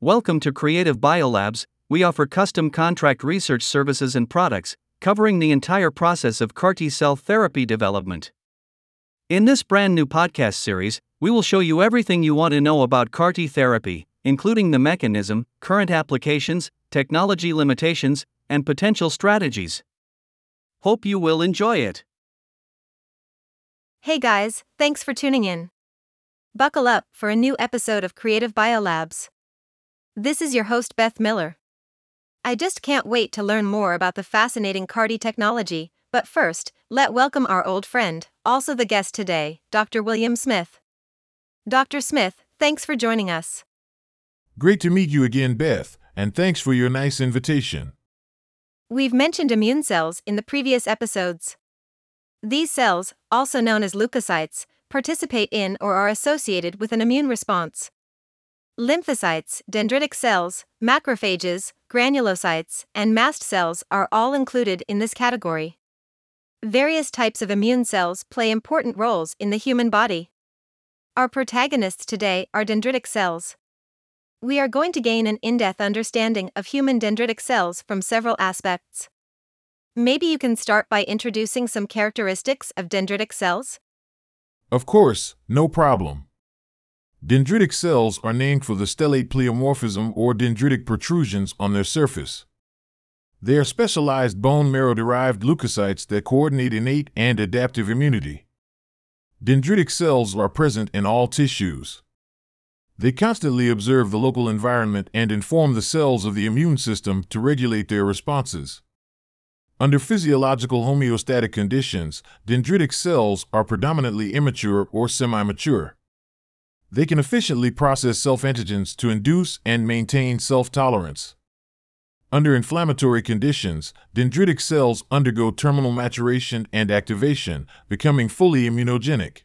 Welcome to Creative Biolabs. We offer custom contract research services and products, covering the entire process of CAR T cell therapy development. In this brand new podcast series, we will show you everything you want to know about CAR T therapy, including the mechanism, current applications, technology limitations, and potential strategies. Hope you will enjoy it. Hey guys, thanks for tuning in. Buckle up for a new episode of Creative Biolabs. This is your host, Beth Miller. I just can't wait to learn more about the fascinating CAR T technology, but first, let welcome our old friend, also the guest today, Dr. William Smith. Dr. Smith, thanks for joining us. Great to meet you again, Beth, and thanks for your nice invitation. We've mentioned immune cells in the previous episodes. These cells, also known as leukocytes, participate in or are associated with an immune response. Lymphocytes, dendritic cells, macrophages, granulocytes, and mast cells are all included in this category. Various types of immune cells play important roles in the human body. Our protagonists today are dendritic cells. We are going to gain an in depth understanding of human dendritic cells from several aspects. Maybe you can start by introducing some characteristics of dendritic cells? Of course, no problem. Dendritic cells are named for the stellate pleomorphism or dendritic protrusions on their surface. They are specialized bone marrow derived leukocytes that coordinate innate and adaptive immunity. Dendritic cells are present in all tissues. They constantly observe the local environment and inform the cells of the immune system to regulate their responses. Under physiological homeostatic conditions, dendritic cells are predominantly immature or semi mature. They can efficiently process self antigens to induce and maintain self tolerance. Under inflammatory conditions, dendritic cells undergo terminal maturation and activation, becoming fully immunogenic.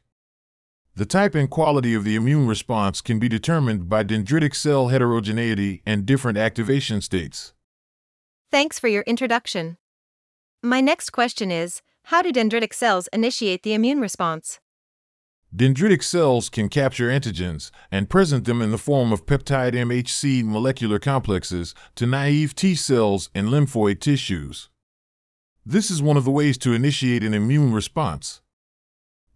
The type and quality of the immune response can be determined by dendritic cell heterogeneity and different activation states. Thanks for your introduction. My next question is How do dendritic cells initiate the immune response? Dendritic cells can capture antigens and present them in the form of peptide MHC molecular complexes to naive T cells and lymphoid tissues. This is one of the ways to initiate an immune response.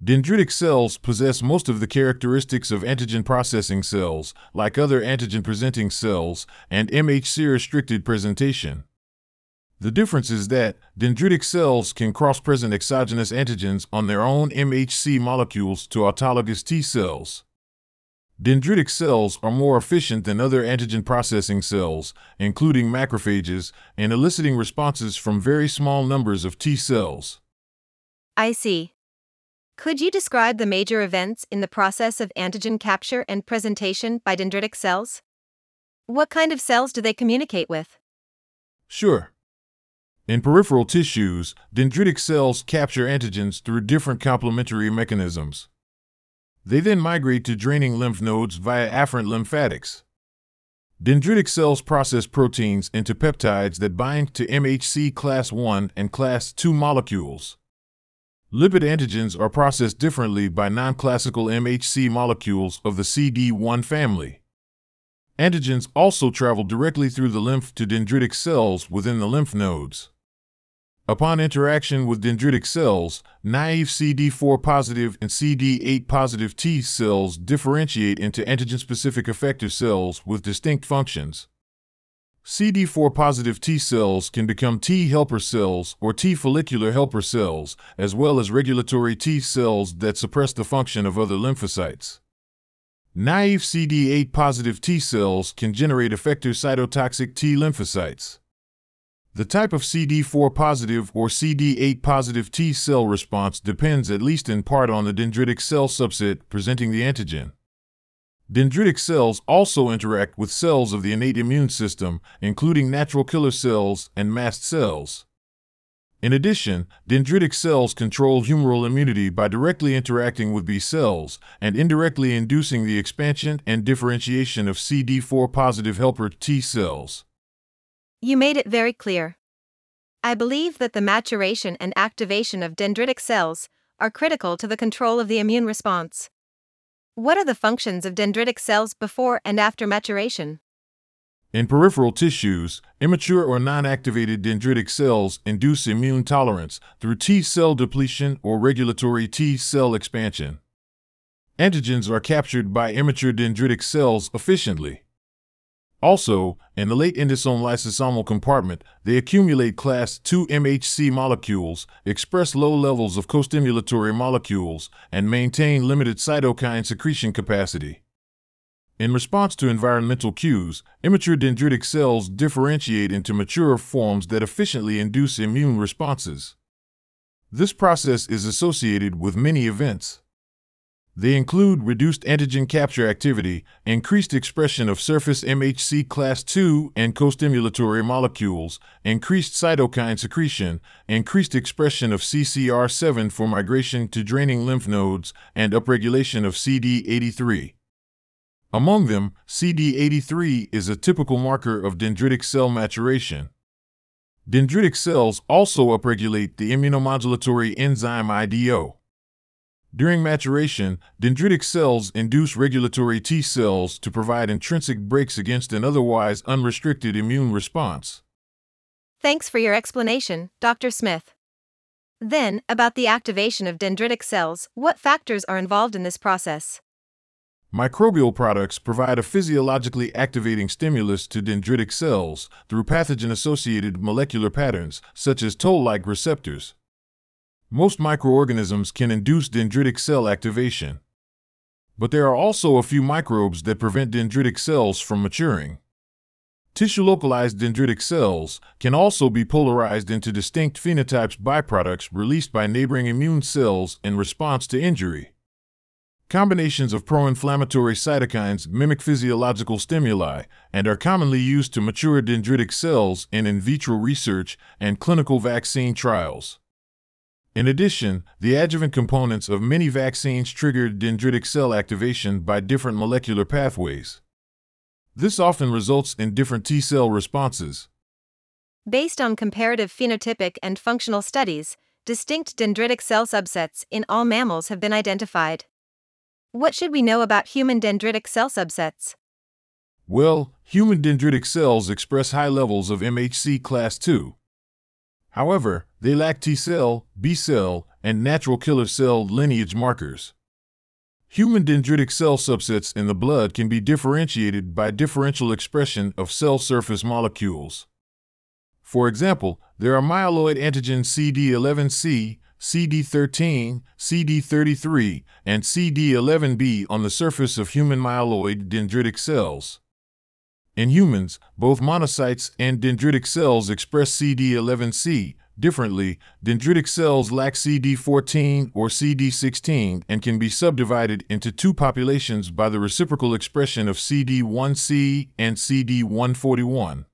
Dendritic cells possess most of the characteristics of antigen processing cells, like other antigen presenting cells, and MHC restricted presentation. The difference is that dendritic cells can cross present exogenous antigens on their own MHC molecules to autologous T cells. Dendritic cells are more efficient than other antigen processing cells, including macrophages, in eliciting responses from very small numbers of T cells. I see. Could you describe the major events in the process of antigen capture and presentation by dendritic cells? What kind of cells do they communicate with? Sure. In peripheral tissues, dendritic cells capture antigens through different complementary mechanisms. They then migrate to draining lymph nodes via afferent lymphatics. Dendritic cells process proteins into peptides that bind to MHC class I and class II molecules. Lipid antigens are processed differently by non classical MHC molecules of the CD1 family. Antigens also travel directly through the lymph to dendritic cells within the lymph nodes. Upon interaction with dendritic cells, naive CD4 positive and CD8 positive T cells differentiate into antigen specific effector cells with distinct functions. CD4 positive T cells can become T helper cells or T follicular helper cells, as well as regulatory T cells that suppress the function of other lymphocytes. Naive CD8 positive T cells can generate effector cytotoxic T lymphocytes. The type of CD4 positive or CD8 positive T cell response depends at least in part on the dendritic cell subset presenting the antigen. Dendritic cells also interact with cells of the innate immune system, including natural killer cells and mast cells. In addition, dendritic cells control humoral immunity by directly interacting with B cells and indirectly inducing the expansion and differentiation of CD4 positive helper T cells. You made it very clear. I believe that the maturation and activation of dendritic cells are critical to the control of the immune response. What are the functions of dendritic cells before and after maturation? In peripheral tissues, immature or non activated dendritic cells induce immune tolerance through T cell depletion or regulatory T cell expansion. Antigens are captured by immature dendritic cells efficiently. Also, in the late endosome lysosomal compartment, they accumulate class II MHC molecules, express low levels of costimulatory molecules, and maintain limited cytokine secretion capacity. In response to environmental cues, immature dendritic cells differentiate into mature forms that efficiently induce immune responses. This process is associated with many events. They include reduced antigen capture activity, increased expression of surface MHC class II and costimulatory molecules, increased cytokine secretion, increased expression of CCR7 for migration to draining lymph nodes, and upregulation of CD83. Among them, CD83 is a typical marker of dendritic cell maturation. Dendritic cells also upregulate the immunomodulatory enzyme IDO. During maturation, dendritic cells induce regulatory T cells to provide intrinsic brakes against an otherwise unrestricted immune response. Thanks for your explanation, Dr. Smith. Then, about the activation of dendritic cells, what factors are involved in this process? Microbial products provide a physiologically activating stimulus to dendritic cells through pathogen associated molecular patterns, such as toll like receptors. Most microorganisms can induce dendritic cell activation. But there are also a few microbes that prevent dendritic cells from maturing. Tissue localized dendritic cells can also be polarized into distinct phenotypes byproducts released by neighboring immune cells in response to injury. Combinations of pro inflammatory cytokines mimic physiological stimuli and are commonly used to mature dendritic cells in in vitro research and clinical vaccine trials. In addition, the adjuvant components of many vaccines trigger dendritic cell activation by different molecular pathways. This often results in different T cell responses. Based on comparative phenotypic and functional studies, distinct dendritic cell subsets in all mammals have been identified. What should we know about human dendritic cell subsets? Well, human dendritic cells express high levels of MHC class II. However, they lack T cell, B cell, and natural killer cell lineage markers. Human dendritic cell subsets in the blood can be differentiated by differential expression of cell surface molecules. For example, there are myeloid antigen CD11C, CD13, CD33, and CD11B on the surface of human myeloid dendritic cells. In humans, both monocytes and dendritic cells express CD11C. Differently, dendritic cells lack CD14 or CD16 and can be subdivided into two populations by the reciprocal expression of CD1C and CD141.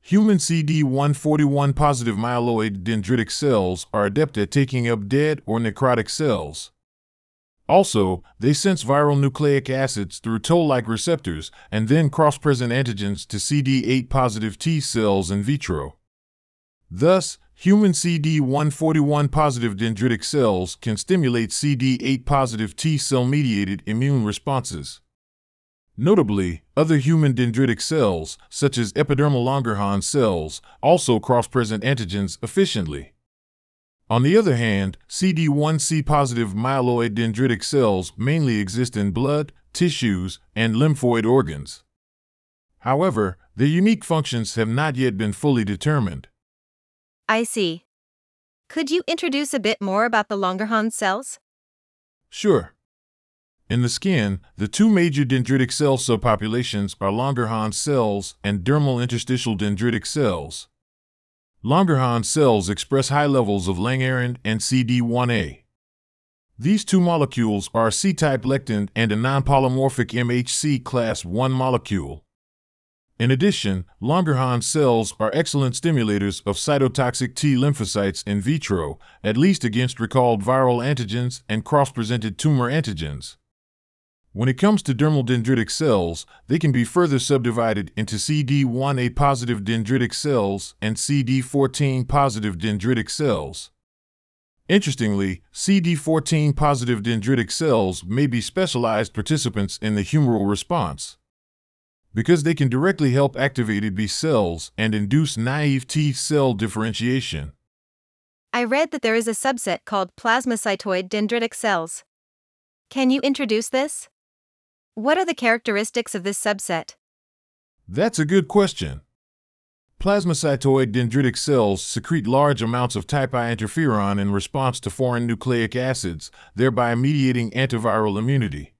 Human CD141 positive myeloid dendritic cells are adept at taking up dead or necrotic cells. Also, they sense viral nucleic acids through toll like receptors and then cross present antigens to CD8 positive T cells in vitro. Thus, human CD141 positive dendritic cells can stimulate CD8 positive T cell mediated immune responses. Notably, other human dendritic cells, such as epidermal Langerhans cells, also cross present antigens efficiently. On the other hand, CD1C positive myeloid dendritic cells mainly exist in blood, tissues, and lymphoid organs. However, their unique functions have not yet been fully determined. I see. Could you introduce a bit more about the Langerhans cells? Sure. In the skin, the two major dendritic cell subpopulations are Langerhans cells and dermal interstitial dendritic cells. Langerhans cells express high levels of Langerin and CD1A. These two molecules are a C-type lectin and a non-polymorphic MHC class I molecule. In addition, Langerhans cells are excellent stimulators of cytotoxic T lymphocytes in vitro, at least against recalled viral antigens and cross-presented tumor antigens. When it comes to dermal dendritic cells, they can be further subdivided into CD1A positive dendritic cells and CD14 positive dendritic cells. Interestingly, CD14 positive dendritic cells may be specialized participants in the humoral response. because they can directly help activated B cells and induce naive T cell differentiation. I read that there is a subset called plasmacytoid dendritic cells. Can you introduce this? What are the characteristics of this subset? That's a good question. Plasmacytoid dendritic cells secrete large amounts of type I interferon in response to foreign nucleic acids, thereby mediating antiviral immunity.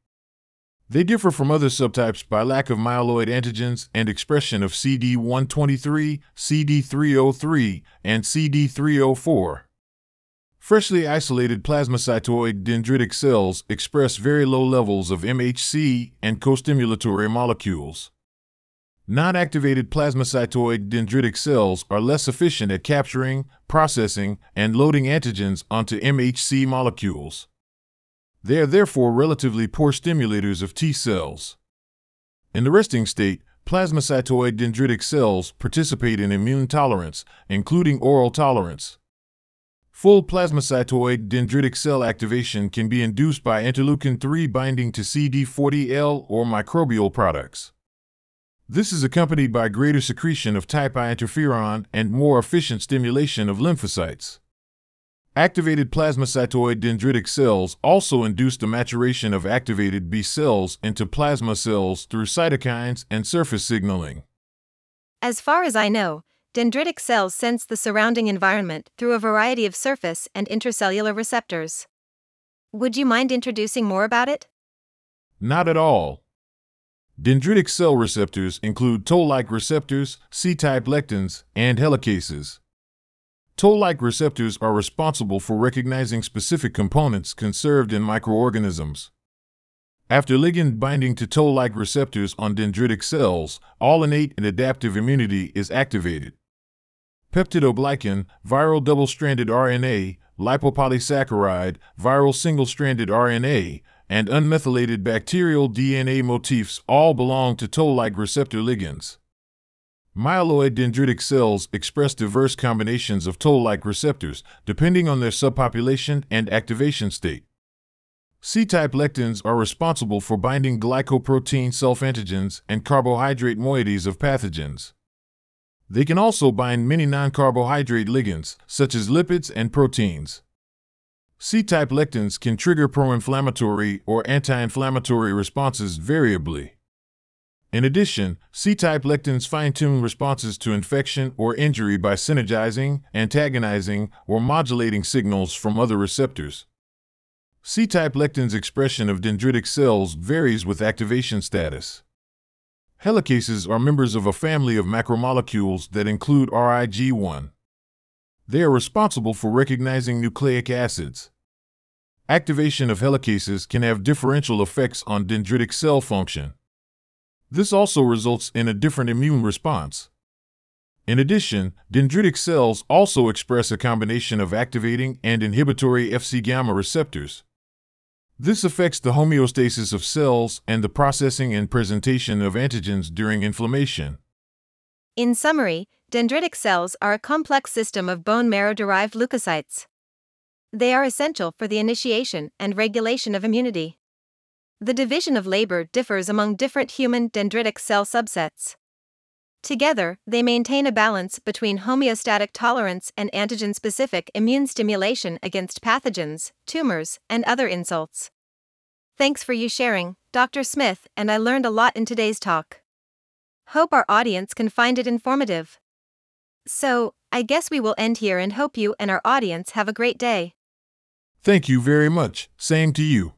They differ from other subtypes by lack of myeloid antigens and expression of CD123, CD303, and CD304. Freshly isolated plasmacytoid dendritic cells express very low levels of MHC and costimulatory molecules. Non activated plasmacytoid dendritic cells are less efficient at capturing, processing, and loading antigens onto MHC molecules. They are therefore relatively poor stimulators of T cells. In the resting state, plasmacytoid dendritic cells participate in immune tolerance, including oral tolerance. Full plasmacytoid dendritic cell activation can be induced by interleukin 3 binding to CD40L or microbial products. This is accompanied by greater secretion of type I interferon and more efficient stimulation of lymphocytes. Activated plasmacytoid dendritic cells also induce the maturation of activated B cells into plasma cells through cytokines and surface signaling. As far as I know, dendritic cells sense the surrounding environment through a variety of surface and intracellular receptors. Would you mind introducing more about it? Not at all. Dendritic cell receptors include toll like receptors, C type lectins, and helicases. Toll like receptors are responsible for recognizing specific components conserved in microorganisms. After ligand binding to toll like receptors on dendritic cells, all innate and adaptive immunity is activated. Peptidoglycan, viral double stranded RNA, lipopolysaccharide, viral single stranded RNA, and unmethylated bacterial DNA motifs all belong to toll like receptor ligands. Myeloid dendritic cells express diverse combinations of toll-like receptors, depending on their subpopulation and activation state. C-type lectins are responsible for binding glycoprotein self-antigens and carbohydrate moieties of pathogens. They can also bind many non-carbohydrate ligands, such as lipids and proteins. C-type lectins can trigger pro-inflammatory or anti-inflammatory responses variably. In addition, C-type lectins fine-tune responses to infection or injury by synergizing, antagonizing, or modulating signals from other receptors. C-type lectins expression of dendritic cells varies with activation status. Helicases are members of a family of macromolecules that include RIG1. They are responsible for recognizing nucleic acids. Activation of helicases can have differential effects on dendritic cell function. This also results in a different immune response. In addition, dendritic cells also express a combination of activating and inhibitory Fc gamma receptors. This affects the homeostasis of cells and the processing and presentation of antigens during inflammation. In summary, dendritic cells are a complex system of bone marrow derived leukocytes. They are essential for the initiation and regulation of immunity. The division of labor differs among different human dendritic cell subsets. Together, they maintain a balance between homeostatic tolerance and antigen specific immune stimulation against pathogens, tumors, and other insults. Thanks for you sharing, Dr. Smith, and I learned a lot in today's talk. Hope our audience can find it informative. So, I guess we will end here and hope you and our audience have a great day. Thank you very much. Same to you.